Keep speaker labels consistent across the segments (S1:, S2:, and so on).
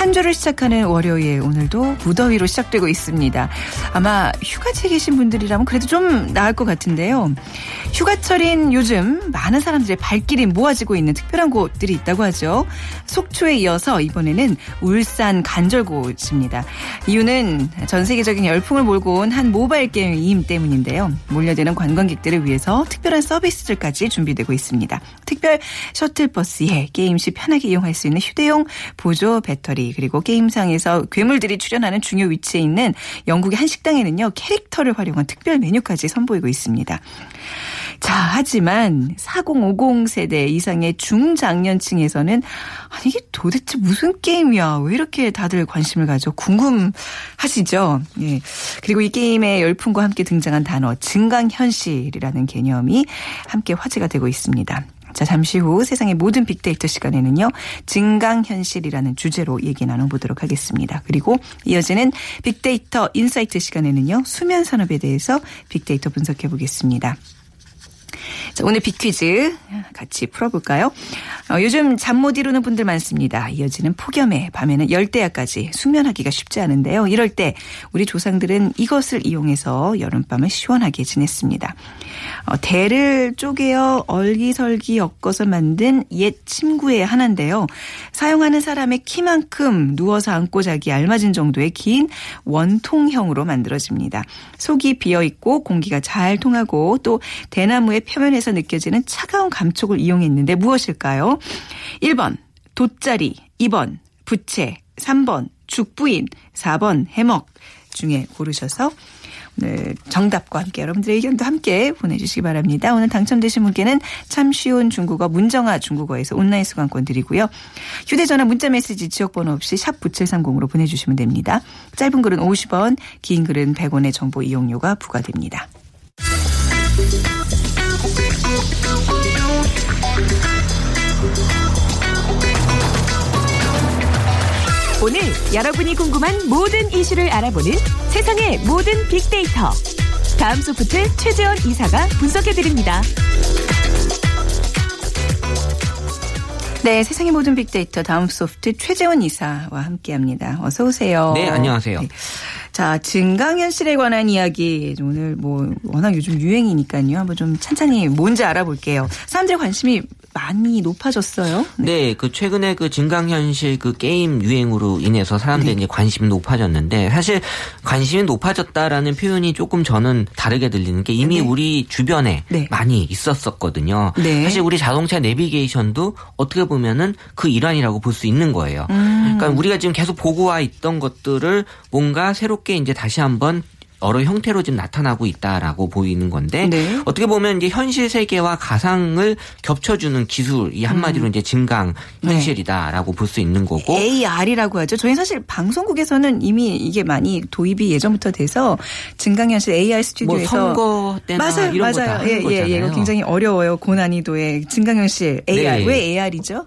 S1: 한 주를 시작하는 월요일 오늘도 무더위로 시작되고 있습니다. 아마 휴가지에 계신 분들이라면 그래도 좀 나을 것 같은데요. 휴가철인 요즘 많은 사람들의 발길이 모아지고 있는 특별한 곳들이 있다고 하죠. 속초에 이어서 이번에는 울산 간절곶입니다. 이유는 전 세계적인 열풍을 몰고 온 한 모바일 게임 때문인데요. 몰려드는 관광객들을 위해서 특별한 서비스들까지 준비되고 있습니다. 특별 셔틀버스에 게임 시 편하게 이용할 수 있는 휴대용 보조 배터리 그리고 게임상에서 괴물들이 출연하는 중요 위치에 있는 영국의 한 식당에는요 캐릭터를 활용한 특별 메뉴까지 선보이고 있습니다. 자, 하지만 4050 세대 이상의 중장년층에서는 아니 이게 도대체 무슨 게임이야? 왜 이렇게 다들 관심을 가져? 궁금하시죠? 예. 그리고 이 게임의 열풍과 함께 등장한 단어 증강현실이라는 개념이 함께 화제가 되고 있습니다. 자, 잠시 후 세상의 모든 빅데이터 시간에는요, 증강현실이라는 주제로 얘기 나눠보도록 하겠습니다. 그리고 이어지는 빅데이터 인사이트 시간에는요, 수면 산업에 대해서 빅데이터 분석해 보겠습니다. 자, 오늘 빅퀴즈 같이 풀어볼까요? 어, 요즘 잠 못 이루는 분들 많습니다. 이어지는 폭염에 밤에는 열대야까지 숙면하기가 쉽지 않은데요. 이럴 때 우리 조상들은 이것을 이용해서 여름밤을 시원하게 지냈습니다. 어, 대를 쪼개어 얼기설기 엮어서 만든 옛 침구의 하나인데요. 사용하는 사람의 키만큼 누워서 안고 자기 알맞은 정도의 긴 원통형으로 만들어집니다. 속이 비어 있고 공기가 잘 통하고 또 대나무의 표면에서 느껴지는 차가운 감촉을 이용했는데 무엇일까요? 1번 돗자리, 2번 부채, 3번 죽부인, 4번 해먹 중에 고르셔서 오늘 정답과 함께 여러분들의 의견도 함께 보내주시기 바랍니다. 오늘 당첨되신 분께는 참 쉬운 중국어 문정아 중국어에서 온라인 수강권 드리고요. 휴대전화 문자메시지 지역번호 없이 샵 9730으로 보내주시면 됩니다. 짧은 글은 50원, 긴 글은 100원의 정보 이용료가 부과됩니다.
S2: 오늘 여러분이 궁금한 모든 이슈를 알아보는 세상의 모든 빅데이터. 다음 소프트 최재원 이사가 분석해드립니다.
S1: 네, 세상의 모든 빅데이터 다음 소프트 최재원 이사와 함께합니다. 어서 오세요.
S3: 네, 안녕하세요.
S1: 자, 증강현실에 관한 이야기 오늘 뭐 워낙 요즘 유행이니까요. 한번 좀 찬찬히 뭔지 알아볼게요. 사람들의 관심이 많이 높아졌어요.
S3: 네, 그 최근에 그 증강현실 그 게임 유행으로 인해서 사람들이
S1: 네.
S3: 이제 관심이 높아졌는데 사실 관심이 높아졌다라는 표현이 조금 저는 다르게 들리는 게 이미
S1: 네.
S3: 우리 주변에
S1: 네.
S3: 많이 있었었거든요.
S1: 네.
S3: 사실 우리 자동차 내비게이션도 어떻게 보면은 그 일환이라고 볼 수 있는 거예요.
S1: 음.
S3: 그러니까 우리가 지금 계속 보고 와 있던 것들을 뭔가 새롭게 이제 다시 한번 여러 형태로 지금 나타나고 있다라고 보이는 건데
S1: 네.
S3: 어떻게 보면 이제 현실 세계와 가상을 겹쳐주는 기술 이 한마디로 이제 증강 현실이다라고 볼수 있는 거고
S1: AR이라고 하죠. 저희 사실 방송국에서는 이미 이게 많이 도입이 예전부터 돼서 증강 현실 AR
S3: 뭐
S1: 스튜디오에서
S3: 선거 때나
S1: 맞아요,
S3: 이런
S1: 맞아요.
S3: 하는
S1: 예, 예,
S3: 거잖아요.
S1: 예. 이거 굉장히 어려워요. 고난이도의 증강 현실 AR.
S3: 네.
S1: 왜 AR이죠?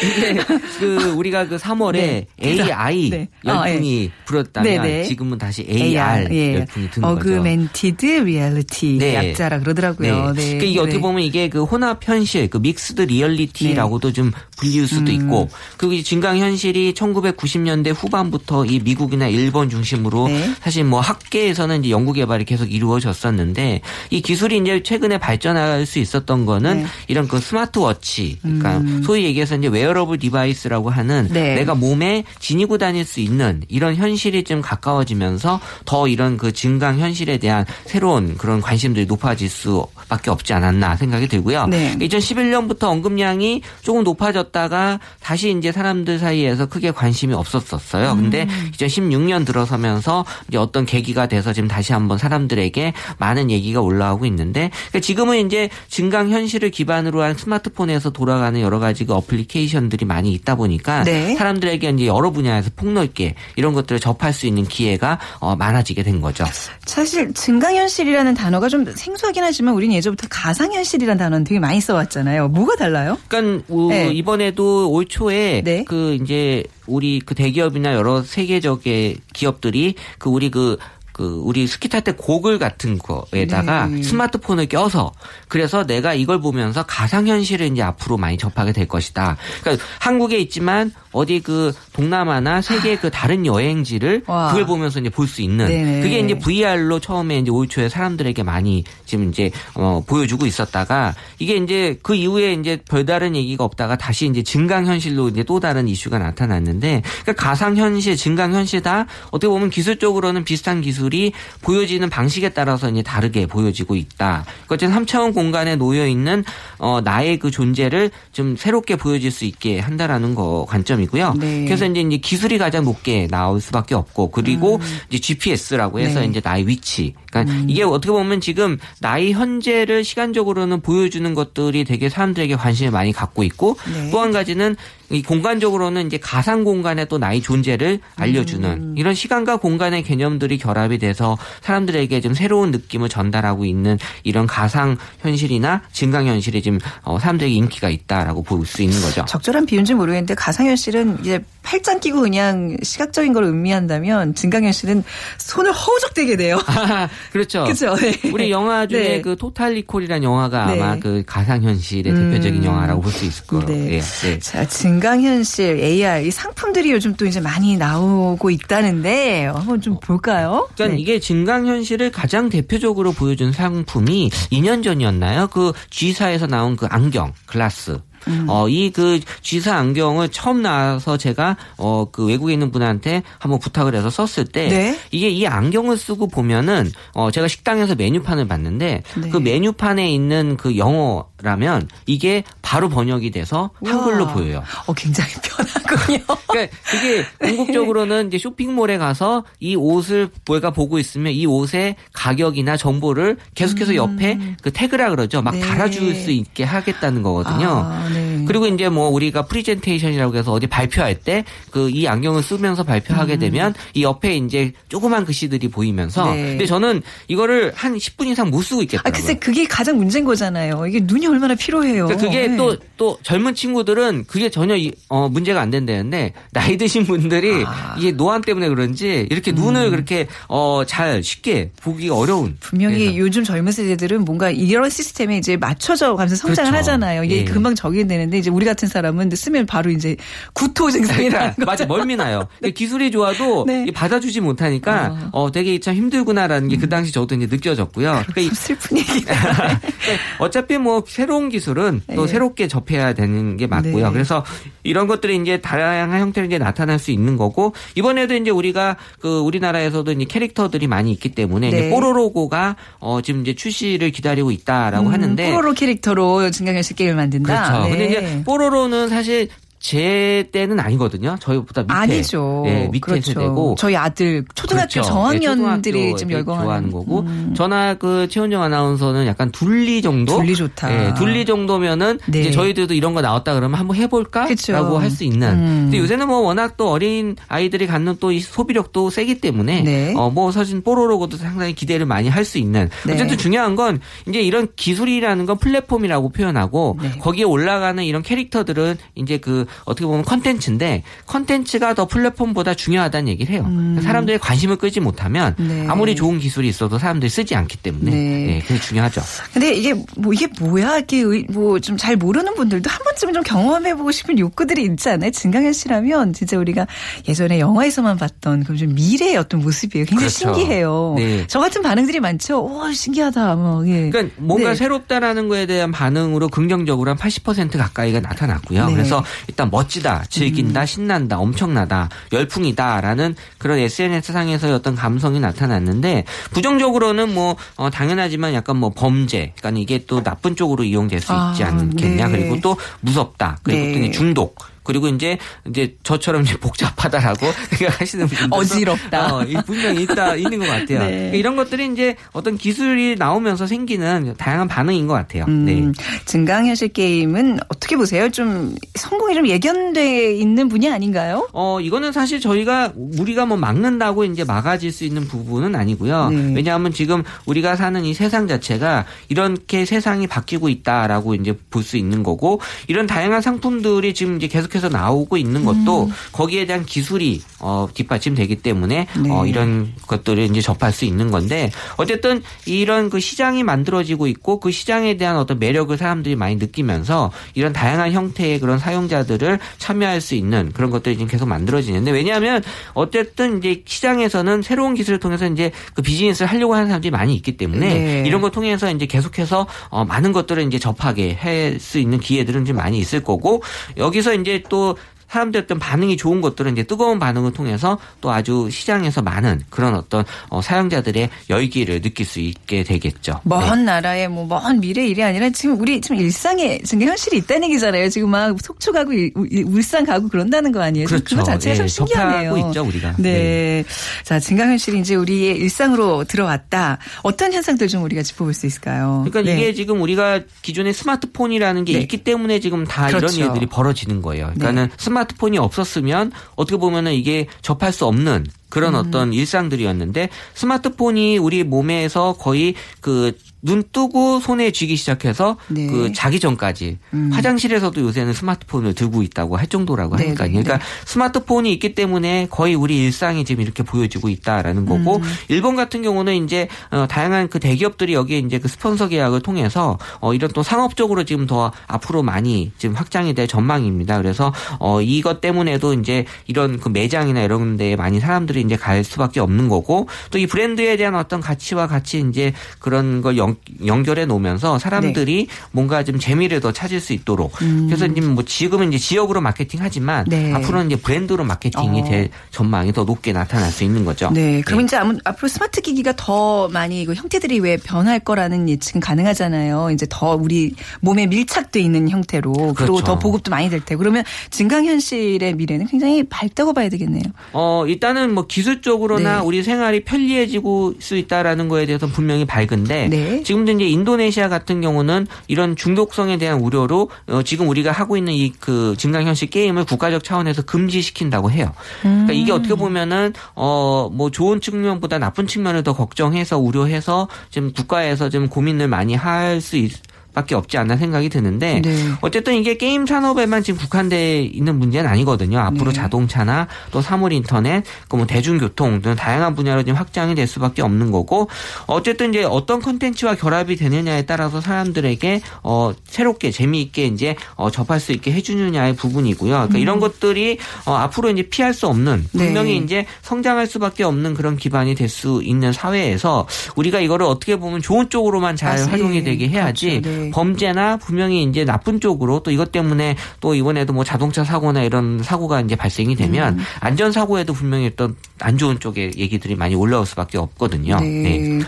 S3: 근데 그 우리가 그 3월에
S1: 네.
S3: AI
S1: 네. 아,
S3: 열풍이 불었다면
S1: 네, 네.
S3: 지금은 다시 AR,
S1: 예.
S3: 열풍이 드는 거죠.
S1: augmented reality
S3: 네.
S1: 약자라 그러더라고요. 네.
S3: 그러니까 이게 어떻게
S1: 네.
S3: 보면 이게 그 혼합 현실, 그 mixed reality라고도
S1: 네.
S3: 좀 불릴 수도
S1: 음.
S3: 있고, 그리고 이 증강 현실이 1990년대 후반부터 이 미국이나 일본 중심으로
S1: 네.
S3: 사실 뭐 학계에서는 이제 연구 개발이 계속 이루어졌었는데 이 기술이 이제 최근에 발전할 수 있었던 거는
S1: 네.
S3: 이런 그 스마트워치, 그러니까 소위 얘기해서 이제 wearable device라고 하는
S1: 네.
S3: 내가 몸에 지니고 다닐 수 있는 이런 현실이 좀 가까워지면서 나타나면서 더 이런 그 증강 현실에 대한 새로운 그런 관심들이 높아질 수밖에 없지 않았나 생각이 들고요.
S1: 네.
S3: 2011년부터 언급량이 조금 높아졌다가 다시 이제 사람들 사이에서 크게 관심이 없었었어요. 근데
S1: 음.
S3: 2016년 들어서면서 이제 어떤 계기가 돼서 지금 다시 한번 사람들에게 많은 얘기가 올라오고 있는데 그러니까 지금은 이제 증강 현실을 기반으로 한 스마트폰에서 돌아가는 여러 가지 그 어플리케이션들이 많이 있다 보니까
S1: 네.
S3: 사람들에게 이제 여러 분야에서 폭넓게 이런 것들을 접할 수 있는 기회가 어, 많아지게 된 거죠.
S1: 사실 증강현실이라는 단어가 좀 생소하긴 하지만 우리는 예전부터 가상현실이라는 단어는 되게 많이 써왔잖아요. 뭐가 달라요?
S3: 그러니까 어,
S1: 네.
S3: 이번에도 올 초에
S1: 네.
S3: 그 이제 우리 그 대기업이나 여러 세계적의 기업들이 그 우리 그그 우리 스키 탈 때 고글 같은 거에다가
S1: 네.
S3: 스마트폰을 껴서 그래서 내가 이걸 보면서 가상 현실을 이제 앞으로 많이 접하게 될 것이다. 그러니까 한국에 있지만 어디 그 동남아나 세계 그 다른 여행지를
S1: 와.
S3: 그걸 보면서 이제 볼 수 있는
S1: 네네.
S3: 그게 이제 VR로 처음에 이제 올 초에 사람들에게 많이 지금 이제 어 보여주고 있었다가 이게 이제 그 이후에 이제 별다른 얘기가 없다가 다시 이제 증강 현실로 이제 또 다른 이슈가 나타났는데 그러니까 가상 현실, 증강 현실 다 어떻게 보면 기술적으로는 비슷한 기술이 보여지는 방식에 따라서 이제 다르게 보여지고 있다. 어쨌든 3차원 공간에 놓여 있는 어 나의 그 존재를 좀 새롭게 보여질 수 있게 한다라는 거 관점이 고요.
S1: 네.
S3: 그래서 이제 이제 기술이 가장 높게 나올 수밖에 없고 그리고 이제 GPS라고 해서
S1: 네.
S3: 이제 나의 위치. 그러니까 이게 어떻게 보면 지금 나의 현재를 시간적으로는 보여주는 것들이 되게 사람들에게 관심을 많이 갖고 있고
S1: 네.
S3: 또한 가지는 이 공간적으로는 이제 가상 공간에 또 나의 존재를 알려주는
S1: 음.
S3: 이런 시간과 공간의 개념들이 결합이 돼서 사람들에게 좀 새로운 느낌을 전달하고 있는 이런 가상 현실이나 증강 현실이 지금 어, 사람들에게 인기가 있다라고 볼 수 있는 거죠.
S1: 적절한 비유인지 모르겠는데 가상 현실은 이제 팔짱 끼고 그냥 시각적인 걸 의미한다면 증강현실은 손을 허우적대게 돼요.
S3: 그렇죠.
S1: 그렇죠. 네.
S3: 우리 영화 중에
S1: 네.
S3: 그 토탈 리콜이라는 영화가
S1: 네.
S3: 아마 그 가상 현실의
S1: 음.
S3: 대표적인 영화라고 볼 수 있을 거예요.
S1: 네.
S3: 예, 네.
S1: 자, 증강현실, AR 이 상품들이 요즘 또 이제 많이 나오고 있다는데 한번 좀 볼까요?
S3: 그러니까
S1: 네.
S3: 이게 증강 현실을 가장 대표적으로 보여준 상품이 2년 전이었나요? 그 G사에서 나온 그 안경, 글라스.
S1: 음.
S3: 어, 이 그 G사 안경을 처음 나와서 제가 어, 그 외국에 있는 분한테 한번 부탁을 해서 썼을 때
S1: 네.
S3: 이게 이 안경을 쓰고 보면은 어, 제가 식당에서 메뉴판을 봤는데
S1: 네.
S3: 그 메뉴판에 있는 그 영어라면 이게 바로 번역이 돼서 한글로
S1: 우와.
S3: 보여요.
S1: 어, 굉장히 편하군요.
S3: 그러니까 이게 궁극적으로는 이제 쇼핑몰에 가서 이 옷을 내가 보고 있으면 이 옷의 가격이나 정보를 계속해서 옆에 그 태그라 그러죠. 막
S1: 음. 네.
S3: 달아줄 수 있게 하겠다는 거거든요.
S1: 아, 네.
S3: 그리고 이제 뭐 우리가 프리젠테이션이라고 해서 어디 발표할 때 그 이 안경을 쓰면서 발표하게 되면 이 옆에 이제 조그만 글씨들이 보이면서
S1: 음. 네.
S3: 근데 저는 이거를 한 10분 이상 못 쓰고
S1: 아,
S3: 있겠더라고요.
S1: 글쎄 그게 가장 문제인 거잖아요. 이게 눈이 얼마나 필요해요.
S3: 그러니까 그게
S1: 네.
S3: 또, 또 젊은 친구들은 그게 전혀 이- 어, 문제가 안 된다는데 나이 드신 분들이
S1: 아.
S3: 이게 노안 때문에 그런지 이렇게 눈을 그렇게 어, 잘 쉽게 보기 어려운.
S1: 분명히
S3: 그래서.
S1: 요즘 젊은 세대들은 뭔가 이런 시스템에 이제 맞춰져 가면서 성장을
S3: 그렇죠.
S1: 하잖아요. 이게
S3: 예.
S1: 금방 적 용되는데 이제 우리 같은 사람은 쓰면 바로 이제 구토 증상이
S3: 그러니까. 맞아 멀미 나요. 근데 기술이 좋아도
S1: 네.
S3: 받아주지 못하니까 어, 되게 참 힘들구나라는 게그 당시 저도 이제 느껴졌고요. 그러니까 이-
S1: 좀 슬픈 얘기.
S3: 그러니까 어차피 뭐 새로운 기술은 또
S1: 네.
S3: 새롭게 접해야 되는 게 맞고요.
S1: 네.
S3: 그래서 이런 것들이 이제 다양한 형태로 이제 나타날 수 있는 거고 이번에도 이제 우리가 그 우리나라에서도 이제 캐릭터들이 많이 있기 때문에
S1: 네.
S3: 이제 뽀로로고가 어 지금 이제 출시를 기다리고 있다라고 하는데
S1: 음, 뽀로로 캐릭터로 증강현실 게임을 만든다.
S3: 그렇죠.
S1: 네.
S3: 근데 이제 뽀로로는 사실 제 때는 아니거든요. 저희보다 밑에
S1: 아니죠.
S3: 예, 밑에
S1: 그렇죠.
S3: 세대고
S1: 저희 아들 초등학교
S3: 그렇죠.
S1: 저학년들이
S3: 네,
S1: 지금
S3: 초등학교
S1: 열광하는
S3: 좋아하는 거고
S1: 음.
S3: 저나 그 최원정 아나운서는 약간 둘리 정도
S1: 둘리 좋다.
S3: 예, 둘리 정도면은
S1: 네.
S3: 이제 저희들도 이런 거 나왔다 그러면 한번. 해볼까라고 할수 있는.
S1: 음.
S3: 근데 요새는 뭐 워낙 또 어린 아이들이 갖는 또 이 소비력도 세기 때문에
S1: 네.
S3: 어뭐 사실 뽀로로고도 상당히 기대를 많이 할 수 있는.
S1: 네.
S3: 어쨌든 중요한 건 이제 이런 기술이라는 건 플랫폼이라고 표현하고
S1: 네.
S3: 거기에 올라가는 이런 캐릭터들은 이제 그 어떻게 보면 컨텐츠인데 컨텐츠가 더 플랫폼보다 중요하다는 얘기를 해요. 사람들의 관심을 끌지 못하면
S1: 음. 네.
S3: 아무리 좋은 기술이 있어도 사람들이 쓰지 않기 때문에
S1: 네.
S3: 네, 그게 중요하죠.
S1: 근데 이게 뭐 이게 뭐야 이게 뭐 좀 잘 모르는 분들도 한 번쯤은 좀 경험해보고 싶은 욕구들이 있지 않아요? 증강현실하면 진짜 우리가 예전에 영화에서만 봤던 그좀 미래의 어떤 모습이에요. 굉장히
S3: 그렇죠.
S1: 신기해요.
S3: 네.
S1: 저 같은 반응들이 많죠. 오 신기하다. 뭐 예.
S3: 그러니까 뭔가
S1: 네.
S3: 새롭다라는 거에 대한 반응으로 긍정적으로 한 80% 가까이가 나타났고요.
S1: 네.
S3: 그래서 일단 일단 멋지다, 즐긴다, 신난다, 엄청나다, 열풍이다라는 그런 SNS 상에서의 어떤 감성이 나타났는데 부정적으로는 뭐 어, 당연하지만 약간 뭐 범죄, 그러니까 이게 또 나쁜 쪽으로 이용될 수 있지
S1: 아,
S3: 않겠냐.
S1: 네.
S3: 그리고 또 무섭다. 그리고
S1: 네.
S3: 또 중독. 그리고 이제 이제 저처럼 이제 복잡하다라고 생각하시는 분들도
S1: 어지럽다.
S3: 어, 이 분명히 있다 있는 것 같아요.
S1: 네.
S3: 그러니까 이런 것들이 이제 어떤 기술이 나오면서 생기는 다양한 반응인 것 같아요.
S1: 음,
S3: 네.
S1: 증강현실 게임은 어떻게 보세요? 좀 성공이 좀 예견돼 있는 분이 아닌가요?
S3: 어, 이거는 사실 저희가 우리가 뭐 막는다고 이제 막아질 수 있는 부분은 아니고요.
S1: 네.
S3: 왜냐하면 지금 우리가 사는 이 세상 자체가 이렇게 세상이 바뀌고 있다라고 이제 볼 수 있는 거고 이런 다양한 상품들이 지금 이제 계속 해서 나오고 있는 것도 거기에 대한 기술이 어, 뒷받침되기 때문에
S1: 네.
S3: 어, 이런 것들을 이제 접할 수 있는 건데 어쨌든 이런 그 시장이 만들어지고 있고 그 시장에 대한 어떤 매력을 사람들이 많이 느끼면서 이런 다양한 형태의 그런 사용자들을 참여할 수 있는 그런 것들이 지금 계속 만들어지는데 왜냐하면 어쨌든 이제 시장에서는 새로운 기술을 통해서 이제 그 비즈니스를 하려고 하는 사람들이 많이 있기 때문에
S1: 네.
S3: 이런 걸 통해서 이제 계속해서 어, 많은 것들을 이제 접하게 할 수 있는 기회들은 좀 많이 있을 거고 여기서 이제 또 사람들 어떤 반응이 좋은 것들은 이제 뜨거운 반응을 통해서 또 아주 시장에서 많은 그런 어떤 어, 사용자들의 열기를 느낄 수 있게 되겠죠.
S1: 먼
S3: 네.
S1: 나라의 뭐 먼 미래 일이 아니라 지금 우리 지금 일상에 지금 현실이 있다는 얘기잖아요. 지금 막 속초 가고 울- 울산 가고 그런다는 거 아니에요?
S3: 그렇죠.
S1: 그거 자체가 참
S3: 예,
S1: 신기하네요.
S3: 접하고 있죠, 우리가.
S1: 네. 자, 증강현실이 이제 우리의 일상으로 들어왔다. 어떤 현상들 좀 우리가 짚어볼 수 있을까요?
S3: 그러니까
S1: 네.
S3: 이게 지금 우리가 기존에 스마트폰이라는 게
S1: 네.
S3: 있기 때문에 지금 다
S1: 그렇죠.
S3: 이런 일들이 벌어지는 거예요. 그러니까는 스마트 폰이 없었으면 어떻게 보면은 이게 접할 수 없는 그런
S1: 음.
S3: 어떤 일상들이었는데 스마트폰이 우리 몸에서 거의 그 눈 뜨고 손에 쥐기 시작해서
S1: 네.
S3: 그 자기 전까지 화장실에서도 요새는 스마트폰을 들고 있다고 할 정도라고
S1: 네,
S3: 하니까
S1: 네,
S3: 그러니까
S1: 네.
S3: 스마트폰이 있기 때문에 거의 우리 일상이 지금 이렇게 보여지고 있다라는 거고
S1: 음.
S3: 일본 같은 경우는 이제 어, 다양한 그 대기업들이 여기에 이제 그 스폰서 계약을 통해서 어, 이런 또 상업적으로 지금 더 앞으로 많이 지금 확장이 될 전망입니다. 그래서 어, 이것 때문에도 이제 이런 그 매장이나 이런 데에 많이 사람들이 이제 갈 수밖에 없는 거고 또 이 브랜드에 대한 어떤 가치와 같이 이제 그런 걸 연, 연결해 놓으면서 사람들이 뭔가 좀 재미를 더 찾을 수 있도록 그래서 이제 뭐 지금은 이제 지역으로 마케팅하지만
S1: 네.
S3: 앞으로는 이제 브랜드로 마케팅이
S1: 어.
S3: 될 전망이 더 높게 나타날 수 있는 거죠.
S1: 네, 그럼 이제 아무, 앞으로 스마트 기기가 더 많이 그 형태들이 왜 변할 거라는 예측은 가능하잖아요. 이제 더 우리 몸에 밀착돼 있는 형태로 그리고
S3: 그렇죠.
S1: 더 보급도 많이 될 테고 그러면 증강현실의 미래는 굉장히 밝다고 봐야 되겠네요.
S3: 어, 일단은 뭐 기술적으로나
S1: 네.
S3: 우리 생활이 편리해지고 수 있다라는 거에 대해서는 분명히 밝은데
S1: 네.
S3: 지금도 이제 인도네시아 같은 경우는 이런 중독성에 대한 우려로 어, 지금 우리가 하고 있는 이 그 증강현실 게임을 국가적 차원에서 금지시킨다고 해요. 그러니까 이게 어떻게 보면은 어, 뭐 좋은 측면보다 나쁜 측면을 더 걱정해서 우려해서 지금 국가에서 좀 고민을 많이 할수 있. 밖에 없지 않나 생각이 드는데
S1: 네.
S3: 어쨌든 이게 게임 산업에만 지금 국한돼 있는 문제는 아니거든요. 앞으로
S1: 네.
S3: 자동차나 또 사물 인터넷, 그 뭐 대중교통 등 다양한 분야로 지금 확장이 될 수밖에 없는 거고 어쨌든 이제 어떤 컨텐츠와 결합이 되느냐에 따라서 사람들에게 어 새롭게 재미있게 이제 어 접할 수 있게 해주느냐의 부분이고요. 그러니까 이런 것들이 어 앞으로 이제 피할 수 없는
S1: 음. 네.
S3: 분명히 이제 성장할 수밖에 없는 그런 기반이 될 수 있는 사회에서 우리가 이거를 어떻게 보면 좋은 쪽으로만 잘
S1: 맞아요.
S3: 활용이 되게 해야지
S1: 그렇죠. 네.
S3: 범죄나 분명히 이제 나쁜 쪽으로 또 이것 때문에 또 이번에도 뭐 자동차 사고나 이런 사고가 이제 발생이 되면
S1: 음.
S3: 안전 사고에도 분명히 어떤 안 좋은 쪽의 얘기들이 많이 올라올 수밖에 없거든요.
S1: 네.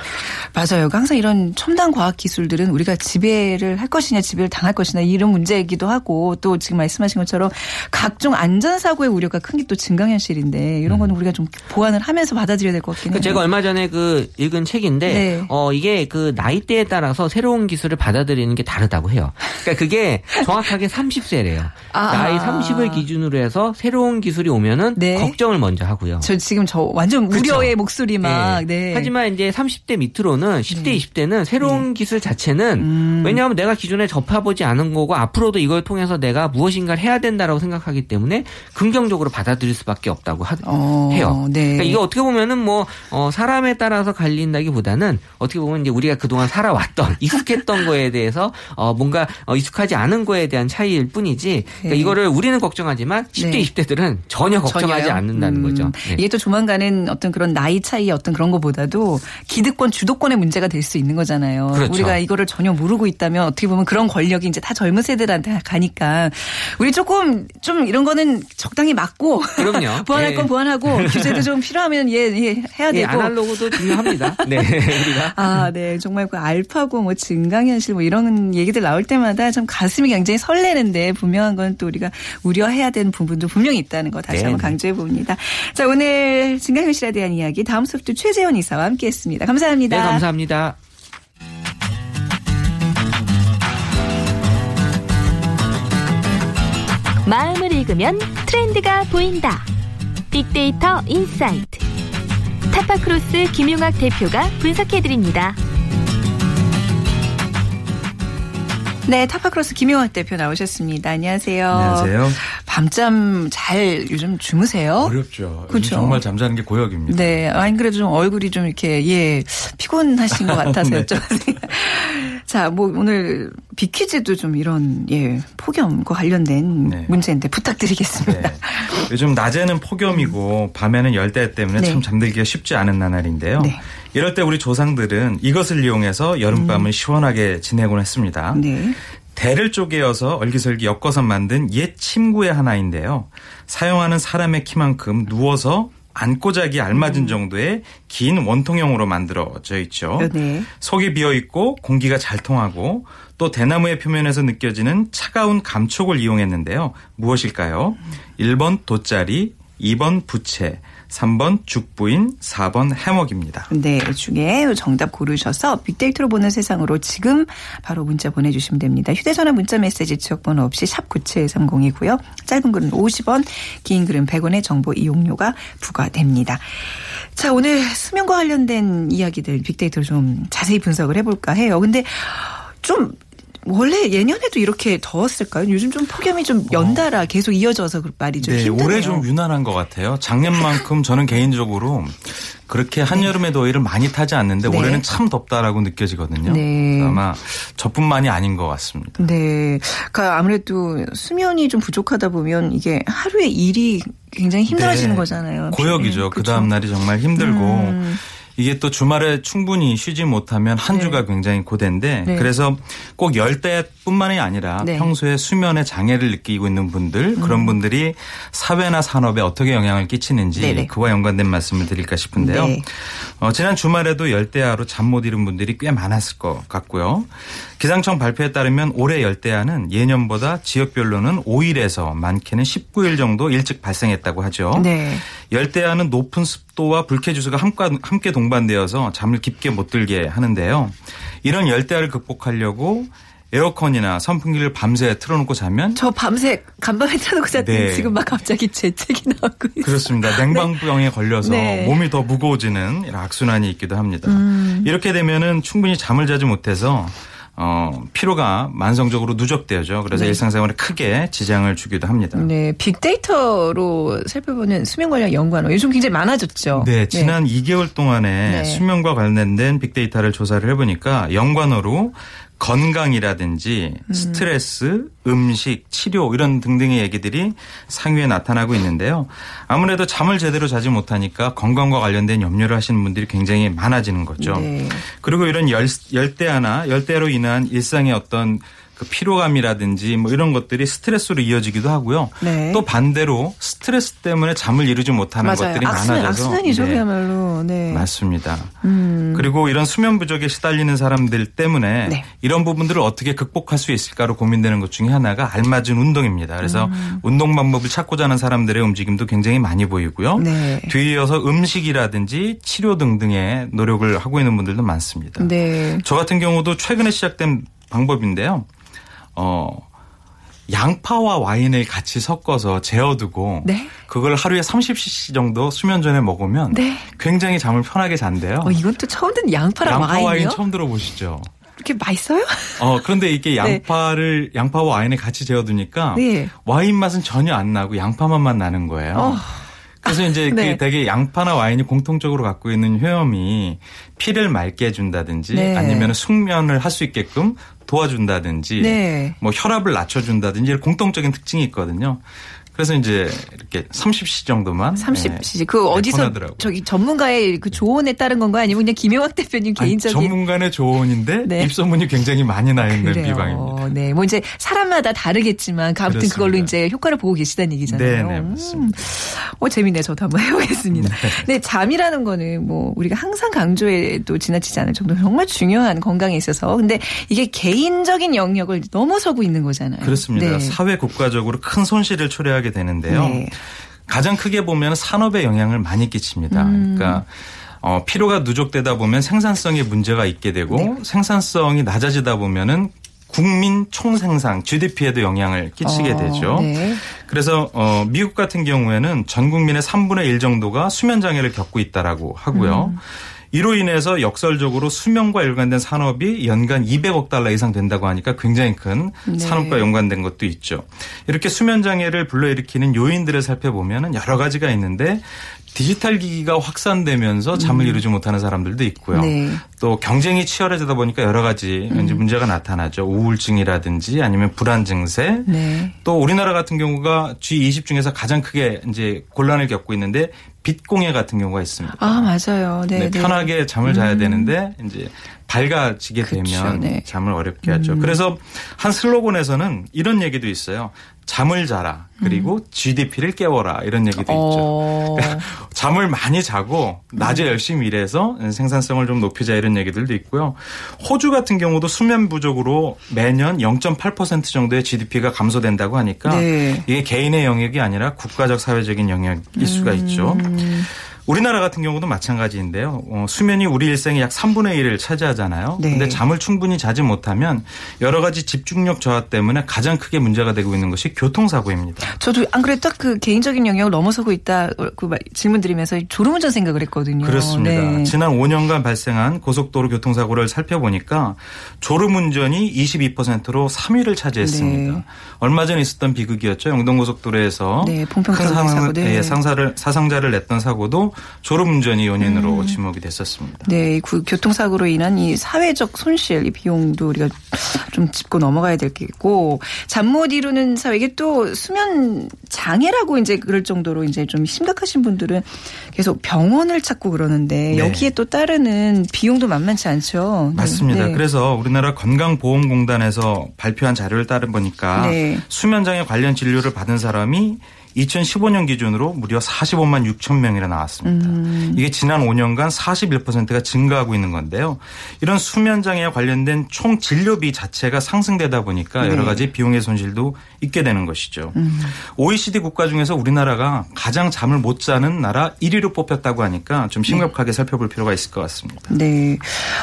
S1: 맞아요. 항상 이런 첨단 과학 기술들은 우리가 지배를 할 것이냐, 지배를 당할 것이냐 이런 문제이기도 하고 또 지금 말씀하신 것처럼 각종 안전 사고의 우려가 큰 게 또 증강 현실인데 이런 거는 우리가 좀 보완을 하면서 받아들여야 될 것 같긴 해요.
S3: 그 제가 얼마 전에 그 읽은 책인데
S1: 네.
S3: 어 이게 그 나이대에 따라서 새로운 기술을 받아들이는 게 다르다고 해요. 그러니까 그게 정확하게 30세래요.
S1: 아.
S3: 나이 30을 기준으로 해서 새로운 기술이 오면은
S1: 네.
S3: 걱정을 먼저 하고요.
S1: 저 지금 저 완전
S3: 그쵸?
S1: 우려의 목소리 막
S3: 예.
S1: 네.
S3: 하지만 이제 30대 밑으로는 10대, 20대는 새로운 기술 자체는
S1: 음.
S3: 왜냐하면 내가 기존에 접해보지 않은 거고 앞으로도 이걸 통해서 내가 무엇인가를 해야 된다라고 생각하기 때문에 긍정적으로 받아들일 수밖에 없다고 하,
S1: 어,
S3: 해요.
S1: 네.
S3: 그러니까 이게 어떻게 보면은 뭐 어, 사람에 따라서 갈린다기보다는 어떻게 보면 이제 우리가 그동안 살아왔던 익숙했던 거에 대해서 대해서 어 뭔가 어 익숙하지 않은 거에 대한 차이일 뿐이지 그러니까
S1: 네.
S3: 이거를 우리는 걱정하지만 10대
S1: 네.
S3: 20대들은 전혀 걱정하지
S1: 전혀요?
S3: 않는다는
S1: 음,
S3: 거죠. 네.
S1: 이게 또 조만간은 어떤 그런 나이 차이 어떤 그런 거보다도 기득권 주도권의 문제가 될 수 있는 거잖아요.
S3: 그렇죠.
S1: 우리가 이거를 전혀 모르고 있다면 어떻게 보면 그런 권력이 이제 다 젊은 세대들한테 가니까 우리 조금 좀 이런 거는 적당히 맞고
S3: 그럼요.
S1: 보완할
S3: 예.
S1: 건 보완하고 규제도 좀 필요하면 예, 예 해야
S3: 예,
S1: 되고
S3: 아날로그도 중요합니다. 네, 우리가
S1: 아, 네. 정말 그 알파고 뭐 증강현실 뭐 이런 얘기들 나올 때마다 좀 가슴이 굉장히 설레는데 분명한 건 또 우리가 우려해야 되는 부분도 분명히 있다는 거 다시
S3: 네,
S1: 한번
S3: 네.
S1: 강조해 봅니다. 자, 오늘 증강현실에 대한 이야기 다음 소프트 최재원 이사와 함께 했습니다. 감사합니다.
S3: 네, 감사합니다.
S4: 마음을 읽으면 트렌드가 보인다. 빅데이터 인사이트. 타파크로스 김용학 대표가 분석해드립니다.
S1: 네, 타파크로스 김용학 대표 나오셨습니다. 안녕하세요.
S5: 안녕하세요.
S1: 밤잠 잘 요즘 주무세요?
S5: 어렵죠.
S1: 그렇죠.
S5: 정말 잠자는 게 고역입니다.
S1: 네. 아니, 그래도 좀 얼굴이 좀 이렇게, 예, 피곤하신 것 같아서
S5: 네.
S1: 여쭤봤어요. 자, 뭐 오늘 비퀴즈도 좀 이런, 예, 폭염과 관련된
S5: 네.
S1: 문제인데 부탁드리겠습니다.
S5: 네. 요즘 낮에는 폭염이고 밤에는 열대 때문에
S1: 네.
S5: 참 잠들기가 쉽지 않은 나날인데요.
S1: 네.
S5: 이럴 때 우리 조상들은 이것을 이용해서 여름밤을 시원하게 지내곤 했습니다.
S1: 음. 네.
S5: 대를 쪼개어서 얼기설기 엮어서 만든 옛 침구의 하나인데요. 사용하는 사람의 키만큼 누워서 앉고 자기 알맞은 정도의 긴 원통형으로 만들어져 있죠.
S1: 음. 네.
S5: 속이 비어 있고 공기가 잘 통하고 또 대나무의 표면에서 느껴지는 차가운 감촉을 이용했는데요. 무엇일까요? 1번 돗자리, 2번 부채, 3번 죽부인, 4번 해먹입니다.
S1: 네, 중에 정답 고르셔서 빅데이터로 보는 세상으로 지금 바로 문자 보내주시면 됩니다. 휴대전화 문자 메시지 지역번호 없이 샵 9730이고요. 짧은 글은 50원, 긴 글은 100원의 정보 이용료가 부과됩니다. 자, 오늘 수면과 관련된 이야기들 빅데이터로 좀 자세히 분석을 해볼까 해요. 근데 좀 원래 예년에도 이렇게 더웠을까요? 요즘 좀 폭염이 좀 연달아 계속 이어져서 그 말이 좀
S5: 네,
S1: 힘드네요.
S5: 올해 좀 유난한 것 같아요. 작년만큼 저는 개인적으로 그렇게 한여름의 더위를 많이 타지 않는데
S1: 네.
S5: 올해는 참 덥다라고 느껴지거든요.
S1: 네.
S5: 아마 저뿐만이 아닌 것 같습니다.
S1: 네. 그러니까 아무래도 수면이 좀 부족하다 보면 이게 하루의 일이 굉장히 힘들어지는
S5: 네.
S1: 거잖아요.
S5: 고역이죠. 그 다음 날이 정말 힘들고
S1: 음.
S5: 이게 또 주말에 충분히 쉬지 못하면 한
S1: 네.
S5: 주가 굉장히 고된데
S1: 네.
S5: 그래서 꼭 열대뿐만이 아니라
S1: 네. 음.
S5: 평소에 수면에 장애를 느끼고 있는 분들 그런 분들이 사회나 산업에 어떻게 영향을 끼치는지
S1: 네네.
S5: 그와 연관된 말씀을 드릴까 싶은데요.
S1: 네.
S5: 어, 지난 주말에도 열대야로 잠 못 이룬 분들이 꽤 많았을 것 같고요. 기상청 발표에 따르면 올해 열대야는 예년보다 지역별로는 5일에서 많게는 19일 정도 일찍 발생했다고 하죠.
S1: 네.
S5: 열대야는 높은 습도와 불쾌지수가 함께, 동반되어서 잠을 깊게 못 들게 하는데요. 이런 열대야를 극복하려고 에어컨이나 선풍기를 밤새 틀어놓고 자면
S1: 저 밤새 간밤에 틀어놓고 잤더니
S5: 네.
S1: 지금 막 갑자기 재채기 나오고 있어요.
S5: 그렇습니다. 냉방병에 걸려서
S1: 네.
S5: 몸이 더 무거워지는 악순환이 있기도 합니다.
S1: 음.
S5: 이렇게 되면은 충분히 잠을 자지 못해서 어, 피로가 만성적으로 누적되죠. 그래서 일상생활에 크게 지장을 주기도 합니다.
S1: 네. 빅데이터로 살펴보는 수면 관련 연구원 요즘 굉장히 많아졌죠.
S5: 네, 지난 2개월 동안에
S1: 네.
S5: 수면과 관련된 빅데이터를 조사를 해보니까 연관어로 건강이라든지
S1: 음.
S5: 스트레스, 음식, 치료 이런 등등의 얘기들이 상위에 나타나고 있는데요. 아무래도 잠을 제대로 자지 못하니까 건강과 관련된 염려를 하시는 분들이 굉장히 많아지는 거죠.
S1: 네.
S5: 그리고 이런 열, 열대야나 열대야로 인한 일상의 어떤 그 피로감이라든지 뭐 이런 것들이 스트레스로 이어지기도 하고요.
S1: 네.
S5: 또 반대로 스트레스 때문에 잠을 이루지 못하는
S1: 맞아요.
S5: 것들이
S1: 악순,
S5: 많아져서
S1: 악순환이죠,
S5: 네.
S1: 그야말로. 네.
S5: 맞습니다.
S1: 음.
S5: 그리고 이런 수면 부족에 시달리는 사람들 때문에
S1: 네.
S5: 이런 부분들을 어떻게 극복할 수 있을까로 고민되는 것 중에 하나가 알맞은 운동입니다. 그래서
S1: 음.
S5: 운동 방법을 찾고자 하는 사람들의 움직임도 굉장히 많이 보이고요.
S1: 네.
S5: 뒤이어서 음식이라든지 치료 등등의 노력을 하고 있는 분들도 많습니다.
S1: 네.
S5: 저 같은 경우도 최근에 시작된 방법인데요. 어, 양파와 와인을 같이 섞어서 재워두고
S1: 네.
S5: 그걸 하루에 30cc 정도 수면 전에 먹으면
S1: 네.
S5: 굉장히 잠을 편하게 잔대요.
S1: 어, 이건 또 처음 듣는 양파랑
S5: 양파 와인
S1: 와인이요?
S5: 처음 들어보시죠?
S1: 이렇게 맛있어요?
S5: 어, 그런데 이게 양파를 양파와 와인을 같이 재워두니까
S1: 네.
S5: 와인 맛은 전혀 안 나고 양파 맛만 나는 거예요.
S1: 어.
S5: 그래서 이제
S1: 네.
S5: 그 되게 양파나 와인이 공통적으로 갖고 있는 효험이 피를 맑게 해준다든지
S1: 네.
S5: 아니면 숙면을 할 수 있게끔 도와준다든지
S1: 네.
S5: 뭐 혈압을 낮춰준다든지 이런 공통적인 특징이 있거든요. 그래서 이제 이렇게 30cc 정도만
S1: 30cc. 그
S5: 네,
S1: 어디서
S5: 권하더라고요.
S1: 저기 전문가의 그 조언에 따른 건가요? 아니면 그냥 김영학 대표님
S5: 아니,
S1: 개인적인
S5: 전문가의 조언인데
S1: 네.
S5: 입소문이 굉장히 많이 나 있는
S1: 그래요.
S5: 비방입니다.
S1: 네. 뭐 이제 사람마다 다르겠지만 아무튼
S5: 그렇습니다.
S1: 그걸로 이제 효과를 보고 계시다는 얘기잖아요.
S5: 네, 네, 맞습니다.
S1: 음. 어, 재밌네. 저도 한번 해보겠습니다. 네. 잠이라는 거는 뭐 우리가 항상 강조해도 지나치지 않을 정도로 정말 중요한 건강에 있어서 근데 이게 개인적인 영역을 넘어서고 있는 거잖아요.
S5: 그렇습니다.
S1: 네.
S5: 사회 국가적으로 큰 손실을 초래하 게 되는데요.
S1: 네.
S5: 가장 크게 보면 산업에 영향을 많이 끼칩니다.
S1: 음.
S5: 그러니까 어, 피로가 누적되다 보면 생산성에 문제가 있게 되고
S1: 네.
S5: 생산성이 낮아지다 보면은 국민 총생산 GDP에도 영향을 끼치게
S1: 어,
S5: 되죠.
S1: 네.
S5: 그래서 어, 미국 같은 경우에는 전 국민의 3분의 1 정도가 수면 장애를 겪고 있다라고 하고요.
S1: 음.
S5: 이로 인해서 역설적으로 수면과 연관된 산업이 연간 200억 달러 이상 된다고 하니까 굉장히 큰
S1: 네.
S5: 산업과 연관된 것도 있죠. 이렇게 수면 장애를 불러일으키는 요인들을 살펴보면 여러 가지가 있는데 디지털 기기가 확산되면서 잠을 이루지 못하는 사람들도 있고요.
S1: 음. 네.
S5: 또 경쟁이 치열해지다 보니까 여러 가지
S1: 음.
S5: 문제가 나타나죠. 우울증이라든지 아니면 불안 증세,
S1: 네.
S5: 또 우리나라 같은 경우가 G20 중에서 가장 크게 이제 곤란을 겪고 있는데 빛공해 같은 경우가 있습니다.
S1: 아, 맞아요. 네.
S5: 네,
S1: 네.
S5: 편하게 잠을 자야 되는데 이제 밝아지게
S1: 그쵸,
S5: 되면
S1: 네.
S5: 잠을 어렵게 하죠. 그래서 한 슬로건에서는 이런 얘기도 있어요. 잠을 자라 그리고 GDP를 깨워라 이런 얘기도 있죠.
S1: 어.
S5: 잠을 많이 자고 낮에 열심히 일해서 생산성을 좀 높이자 이런 얘기들도 있고요. 호주 같은 경우도 수면 부족으로 매년 0.8% 정도의 GDP가 감소된다고 하니까
S1: 네.
S5: 이게 개인의 영역이 아니라 국가적 사회적인 영역일 수가 있죠. 우리나라 같은 경우도 마찬가지인데요. 어, 수면이 우리 일생의 약 3분의 1을 차지하잖아요.
S1: 네.
S5: 근데 잠을 충분히 자지 못하면 여러 가지 집중력 저하 때문에 가장 크게 문제가 되고 있는 것이 교통사고입니다.
S1: 저도 안 그래도 딱 그 개인적인 영역을 넘어서고 있다 그 말- 질문 드리면서 졸음운전 생각을 했거든요.
S5: 그렇습니다.
S1: 네.
S5: 지난 5년간 발생한 고속도로 교통사고를 살펴보니까 졸음운전이 22%로 3위를 차지했습니다.
S1: 네.
S5: 얼마 전에 있었던 비극이었죠. 영동고속도로에서
S1: 네,
S5: 큰 상상,
S1: 네.
S5: 예, 상사를, 사상자를 냈던 사고도 졸음운전이 원인으로
S1: 음.
S5: 지목이 됐었습니다.
S1: 네, 그 교통사고로 인한 이 사회적 손실, 이 비용도 우리가 좀 짚고 넘어가야 될 게 있고, 잠 못 이루는 사회, 이게 또 수면 장애라고 이제 그럴 정도로 이제 좀 심각하신 분들은 계속 병원을 찾고 그러는데,
S5: 네.
S1: 여기에 또 따르는 비용도 만만치 않죠. 네.
S5: 맞습니다.
S1: 네.
S5: 그래서 우리나라 건강보험공단에서 발표한 자료를 따르 보니까
S1: 네.
S5: 수면장애 관련 진료를 받은 사람이 2015년 기준으로 무려 45만 6천 명이나 나왔습니다.
S1: 음.
S5: 이게 지난 5년간 41%가 증가하고 있는 건데요. 이런 수면 장애와 관련된 총 진료비 자체가 상승되다 보니까
S1: 네.
S5: 여러 가지 비용의 손실도 있게 되는 것이죠.
S1: 음.
S5: OECD 국가 중에서 우리나라가 가장 잠을 못 자는 나라 1위로 뽑혔다고 하니까 좀 심각하게 살펴볼 필요가 있을 것 같습니다.
S1: 네.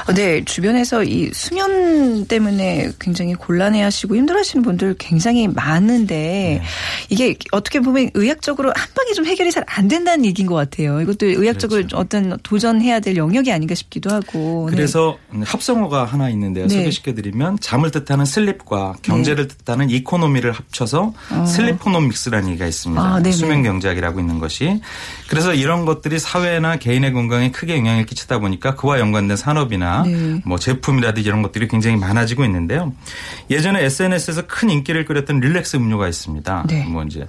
S1: 어, 네, 주변에서 이 수면 때문에 굉장히 곤란해하시고 힘들어하시는 분들 굉장히 많은데
S5: 네.
S1: 이게 어떻게 보면 의학적으로 한 방에 좀 해결이 잘 안 된다는 얘기인 것 같아요. 이것도 의학적으로
S5: 그렇죠.
S1: 어떤 도전해야 될 영역이 아닌가 싶기도 하고. 네.
S5: 그래서 합성어가 하나 있는데요.
S1: 네.
S5: 소개시켜드리면 잠을 뜻하는 슬립과 경제를 뜻하는 이코노미를 합쳐서 슬리포노믹스라는 얘기가 있습니다.
S1: 아.
S5: 수면 경제학이라고 있는 것이. 그래서 이런 것들이 사회나 개인의 건강에 크게 영향을 끼치다 보니까 그와 연관된 산업이나
S1: 네.
S5: 뭐 제품이라든지 이런 것들이 굉장히 많아지고 있는데요. 예전에 SNS에서 큰 인기를 끌었던 릴렉스 음료가 있습니다.
S1: 네.
S5: 뭐 이제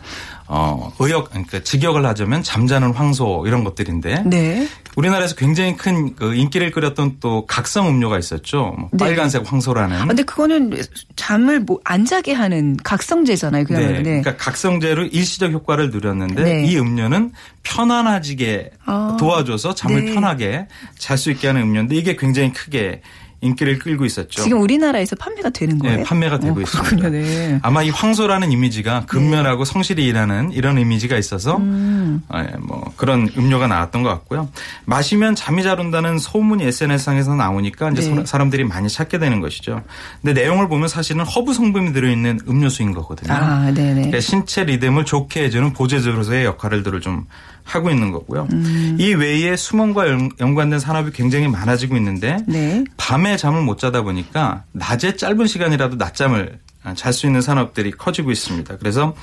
S5: 어 의역 그러니까 직역을 하자면 잠자는 황소 이런 것들인데
S1: 네.
S5: 우리나라에서 굉장히 큰 그 인기를 끌었던 또 각성 음료가 있었죠. 뭐
S1: 네.
S5: 빨간색 황소라는.
S1: 아, 근데 그거는 잠을 뭐 안 자게 하는 각성제잖아요.
S5: 네.
S1: 네.
S5: 그러니까 각성제로 일시적 효과를 누렸는데
S1: 네.
S5: 이 음료는 편안해지게
S1: 아.
S5: 도와줘서 잠을
S1: 네.
S5: 편하게 잘 수 있게 하는 음료인데 이게 굉장히 크게 인기를 끌고 있었죠.
S1: 지금 우리나라에서 판매가 되는 거예요?
S5: 네, 판매가 되고
S1: 어,
S5: 있습니다.
S1: 네.
S5: 아마 이 황소라는 이미지가 근면하고 성실히 일하는 이런 이미지가 있어서
S1: 음.
S5: 예, 뭐 그런 음료가 나왔던 것 같고요. 마시면 잠이 잘 온다는 소문이 SNS상에서 나오니까 이제
S1: 네.
S5: 소- 사람들이 많이 찾게 되는 것이죠. 근데 내용을 보면 사실은 허브 성분이 들어있는 음료수인 거거든요.
S1: 아, 네네.
S5: 그러니까 신체 리듬을 좋게 해주는 보조제로서의 역할들을 좀 하고 있는 거고요.
S1: 음.
S5: 이 외에 수면과 연- 연관된 산업이 굉장히 많아지고 있는데
S1: 네.
S5: 밤에 잠을 못 자다 보니까 낮에 짧은 시간이라도 낮잠을 잘 수 있는 산업들이 커지고 있습니다. 그래서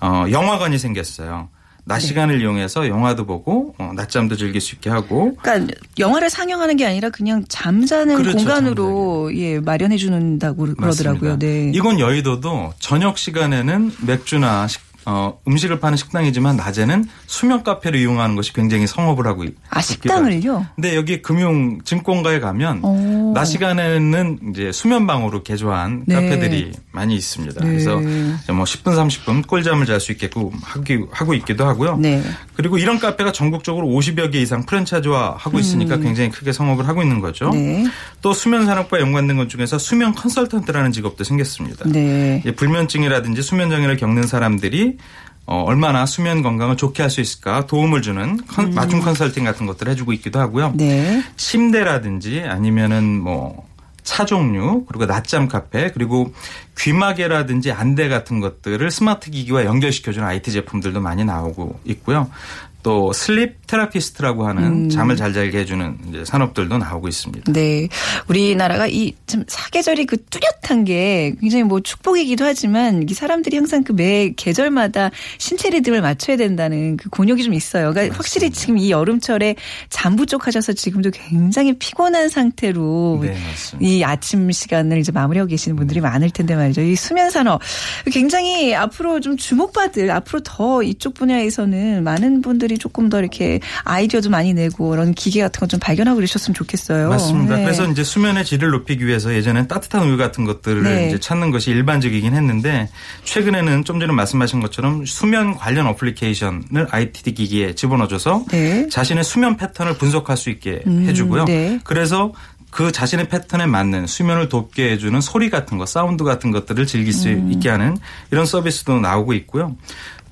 S5: 어, 영화관이 생겼어요. 낮 시간을 이용해서 영화도 보고 어, 낮잠도 즐길 수 있게 하고
S1: 그러니까 영화를 상영하는 게 아니라 그냥 잠자는
S5: 그렇죠,
S1: 공간으로 예 마련해 준다고 그러더라고요.
S5: 맞습니다.
S1: 네.
S5: 이곳 여의도도 저녁 시간에는 맥주나 식- 어, 음식을 파는 식당이지만 낮에는 수면 카페를 이용하는 것이 굉장히 성업을 하고 있-
S1: 아. 식당을요?
S5: 근데 여기 금융 증권가에 가면
S1: 오.
S5: 낮 시간에는 이제 수면 방으로 개조한
S1: 네.
S5: 카페들이 많이 있습니다.
S1: 네.
S5: 그래서 뭐 10분 30분 꿀잠을 잘 수 있게끔 하기, 하고 있기도 하고요.
S1: 네.
S5: 그리고 이런 카페가 전국적으로 50여 개 이상 프랜차이즈화 하고 있으니까 굉장히 크게 성업을 하고 있는 거죠.
S1: 음. 네.
S5: 또 수면 산업과 연관된 것 중에서 수면 컨설턴트라는 직업도 생겼습니다.
S1: 네.
S5: 예, 불면증이라든지 수면 장애를 겪는 사람들이 어, 얼마나 수면 건강을 좋게 할 수 있을까 도움을 주는 컨- 맞춤 컨설팅 같은 것들을 해주고 있기도 하고요.
S1: 음. 네.
S5: 침대라든지 아니면은 뭐 차 종류 그리고 낮잠 카페 그리고 귀마개라든지 안대 같은 것들을 스마트 기기와 연결시켜주는 IT 제품들도 많이 나오고 있고요. 또 슬립 테라피스트라고 하는
S1: 음.
S5: 잠을 잘 자게 해주는 이제 산업들도 나오고 있습니다.
S1: 네. 우리나라가 이좀 사계절이 그 뚜렷한 게 굉장히 뭐 축복이기도 하지만 이 사람들이 항상 그 매 계절마다 신체 리듬을 맞춰야 된다는 그 곤욕이 좀 있어요. 그러니까 확실히 지금 이 여름철에 잠 부족하셔서 지금도 굉장히 피곤한 상태로
S5: 네, 맞습니다.
S1: 이 아침 시간을 이제 마무리하고 계시는 분들이 많을 텐데 말이죠. 이 수면 산업 굉장히 앞으로 좀 주목받을 앞으로 더 이쪽 분야에서는 많은 분들이 조금 더 이렇게 아이디어도 많이 내고 그런 기계 같은 거 좀 발견하고 그러셨으면 좋겠어요.
S5: 맞습니다.
S1: 네.
S5: 그래서 이제 수면의 질을 높이기 위해서 예전엔 따뜻한 우유 같은 것들을
S1: 네.
S5: 이제 찾는 것이 일반적이긴 했는데 최근에는 좀 전에 말씀하신 것처럼 수면 관련 어플리케이션을 IT 기기에 집어넣어줘서
S1: 네.
S5: 자신의 수면 패턴을 분석할 수 있게
S1: 음,
S5: 해주고요.
S1: 네.
S5: 그래서 그 자신의 패턴에 맞는 수면을 돕게 해주는 소리 같은 것, 사운드 같은 것들을 즐길 수
S1: 음.
S5: 있게 하는 이런 서비스도 나오고 있고요.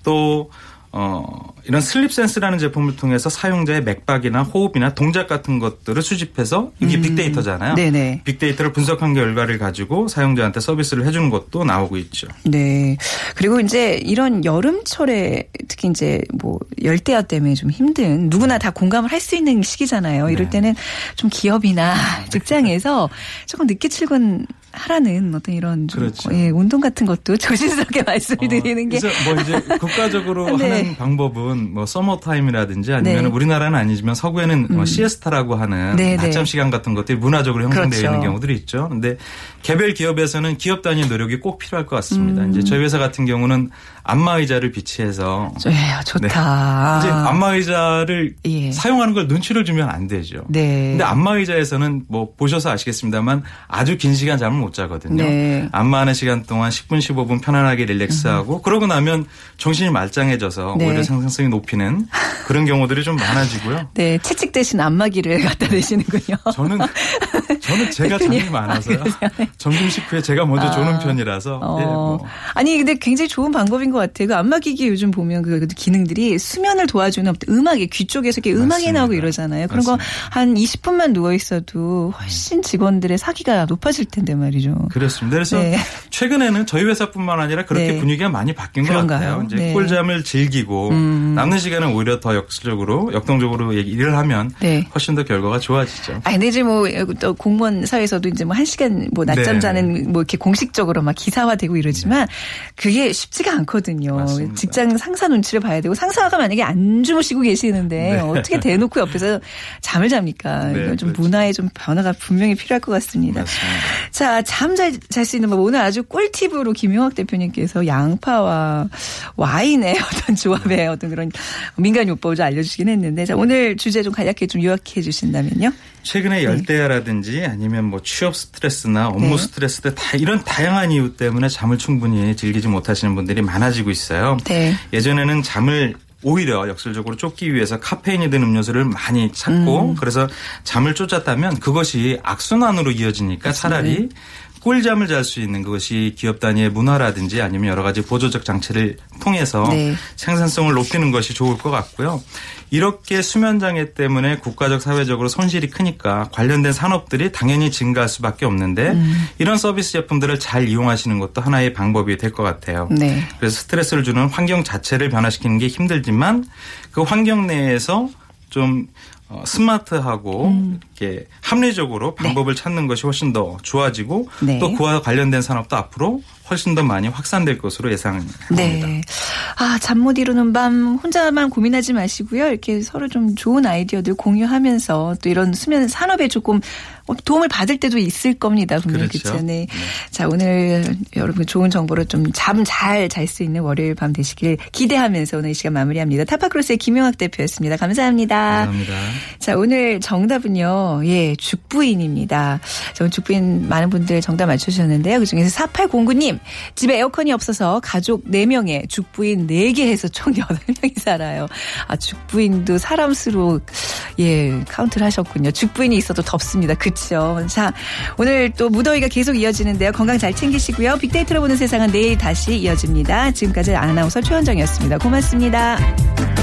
S5: 또 어, 이런 슬립 센스라는 제품을 통해서 사용자의 맥박이나 호흡이나 동작 같은 것들을 수집해서 이게 빅데이터잖아요.
S1: 음. 네네.
S5: 빅데이터를 분석한 결과를 가지고 사용자한테 서비스를 해주는 것도 나오고 있죠.
S1: 네. 그리고 이제 이런 여름철에 특히 이제 뭐 열대야 때문에 좀 힘든 누구나 다 공감을 할 수 있는 시기잖아요. 이럴
S5: 네.
S1: 때는 좀 기업이나 직장에서 조금 늦게 출근 하라는 어떤 이런 좀
S5: 그렇죠.
S1: 예, 운동 같은 것도 조심스럽게 말씀을 드리는 게
S5: 그래서 뭐 이제 국가적으로
S1: 네.
S5: 하는 방법은 뭐 서머 타임이라든지 아니면
S1: 네.
S5: 우리나라는 아니지만 서구에는 뭐 시에스타라고 하는
S1: 네,
S5: 낮잠
S1: 네.
S5: 시간 같은 것들이 문화적으로 형성되어
S1: 그렇죠.
S5: 있는 경우들이 있죠. 근데 개별 기업에서는 기업 단위 노력이 꼭 필요할 것 같습니다.
S1: 음.
S5: 이제 저희 회사 같은 경우는 안마 의자를 비치해서
S1: 예, 좋다.
S5: 이제 안마 의자를
S1: 예.
S5: 사용하는 걸 눈치를 주면 안 되죠.
S1: 네.
S5: 근데 안마 의자에서는 뭐 보셔서 아시겠습니다만 아주 긴 시간 잠을 못 자거든요.
S1: 네.
S5: 안마하는 시간 동안 10분 15분 편안하게 relax하고 그러고 나면 정신이 말짱해져서
S1: 네.
S5: 오히려 생산성이 높이는 그런 경우들이 좀 많아지고요.
S1: 네, 채찍 대신 안마기를 갖다 대시는군요.
S5: 저는 저는 제가 잠이 많아서요. 점심 식 후에 제가 먼저 조는 편이라서
S1: 어.
S5: 예, 뭐.
S1: 아니 근데 굉장히 좋은 방법인 것 같아요. 그 안마기기 요즘 보면 그 기능들이 수면을 도와주는 음악이 귀 쪽에서 이렇게 음악이
S5: 맞습니다.
S1: 나오고 이러잖아요. 그런 거. 한 20분만 누워 있어도 훨씬 직원들의 사기가 높아질 텐데 말이죠.
S5: 그렇습니다. 그래서
S1: 네.
S5: 최근에는 저희 회사뿐만 아니라 그렇게
S1: 네.
S5: 분위기가 많이 바뀐 것
S1: 그런가요?
S5: 같아요. 이제
S1: 네. 음.
S5: 꿀잠을 즐기고 남는 시간은 오히려 더 역설적으로 역동적으로 일을 하면
S1: 네.
S5: 훨씬 더 결과가 좋아지죠.
S1: 아, 근데 이제 뭐, 또 공 무원 사회에서도 이제 뭐 한 시간 뭐 낮잠
S5: 네.
S1: 자는 뭐 이렇게 공식적으로 막 기사화되고 이러지만 그게 쉽지가 않거든요.
S5: 맞습니다.
S1: 직장 상사 눈치를 봐야 되고 상사가 만약에 안 주무시고 계시는데
S5: 네.
S1: 어떻게 대놓고 옆에서 잠을 잡니까?
S5: 네,
S1: 이건 좀
S5: 그렇죠.
S1: 문화의 좀 변화가 분명히 필요할 것 같습니다.
S5: 맞습니다.
S1: 자, 잠 잘 잘 수 있는 법 오늘 아주 꿀팁으로 김용학 대표님께서 양파와 와인의 어떤 조합의 어떤 그런 민간 요법을 좀 알려주시긴 했는데 자, 오늘 주제 좀 간략하게 좀 요약해 주신다면요.
S5: 최근에 열대야라든지 아니면 뭐 취업 스트레스나 업무
S1: 네.
S5: 스트레스 등다 이런 다양한 이유 때문에 잠을 충분히 즐기지 못하시는 분들이 많아지고 있어요.
S1: 네.
S5: 예전에는 잠을 오히려 역설적으로 쫓기 위해서 카페인이 든 음료수를 많이 찾고
S1: 음.
S5: 그래서 잠을 쫓았다면 그것이 악순환으로 이어지니까 차라리 꿀잠을 잘 수 있는 그것이 기업 단위의 문화라든지 아니면 여러 가지 보조적 장치를 통해서
S1: 네.
S5: 생산성을 높이는 것이 좋을 것 같고요. 이렇게 수면 장애 때문에 국가적 사회적으로 손실이 크니까 관련된 산업들이 당연히 증가할 수밖에 없는데
S1: 음.
S5: 이런 서비스 제품들을 잘 이용하시는 것도 하나의 방법이 될 것 같아요.
S1: 네.
S5: 그래서 스트레스를 주는 환경 자체를 변화시키는 게 힘들지만 그 환경 내에서 좀 어, 스마트하고
S1: 음.
S5: 이렇게 합리적으로 방법을 찾는 것이 훨씬 더 좋아지고
S1: 네.
S5: 또 그와 관련된 산업도 앞으로 훨씬 더 많이 확산될 것으로 예상합니다.
S1: 네. 아, 잠 못 이루는 밤 혼자만 고민하지 마시고요. 이렇게 서로 좀 좋은 아이디어들 공유하면서 또 이런 수면 산업에 조금 도움을 받을 때도 있을 겁니다. 분명히
S5: 그렇죠.
S1: 그렇죠. 네. 자, 오늘 여러분 좋은 정보로 좀 잠 잘 잘 수 있는 월요일 밤 되시길 기대하면서 오늘 이 시간 마무리합니다. 타파크로스의 김용학 대표였습니다. 감사합니다.
S5: 감사합니다.
S1: 자, 오늘 정답은요, 예, 죽부인입니다. 저 죽부인 많은 분들 정답 맞추셨는데요. 그 중에서 4809님, 집에 에어컨이 없어서 가족 4명에 죽부인 4개 해서 총 8명이 살아요. 아, 죽부인도 사람 수로, 예, 카운트를 하셨군요. 죽부인이 있어도 덥습니다. 그 쵸. 자, 오늘 또 무더위가 계속 이어지는데요. 건강 잘 챙기시고요. 빅데이터로 보는 세상은 내일 다시 이어집니다. 지금까지 아나운서 최원정이었습니다. 고맙습니다.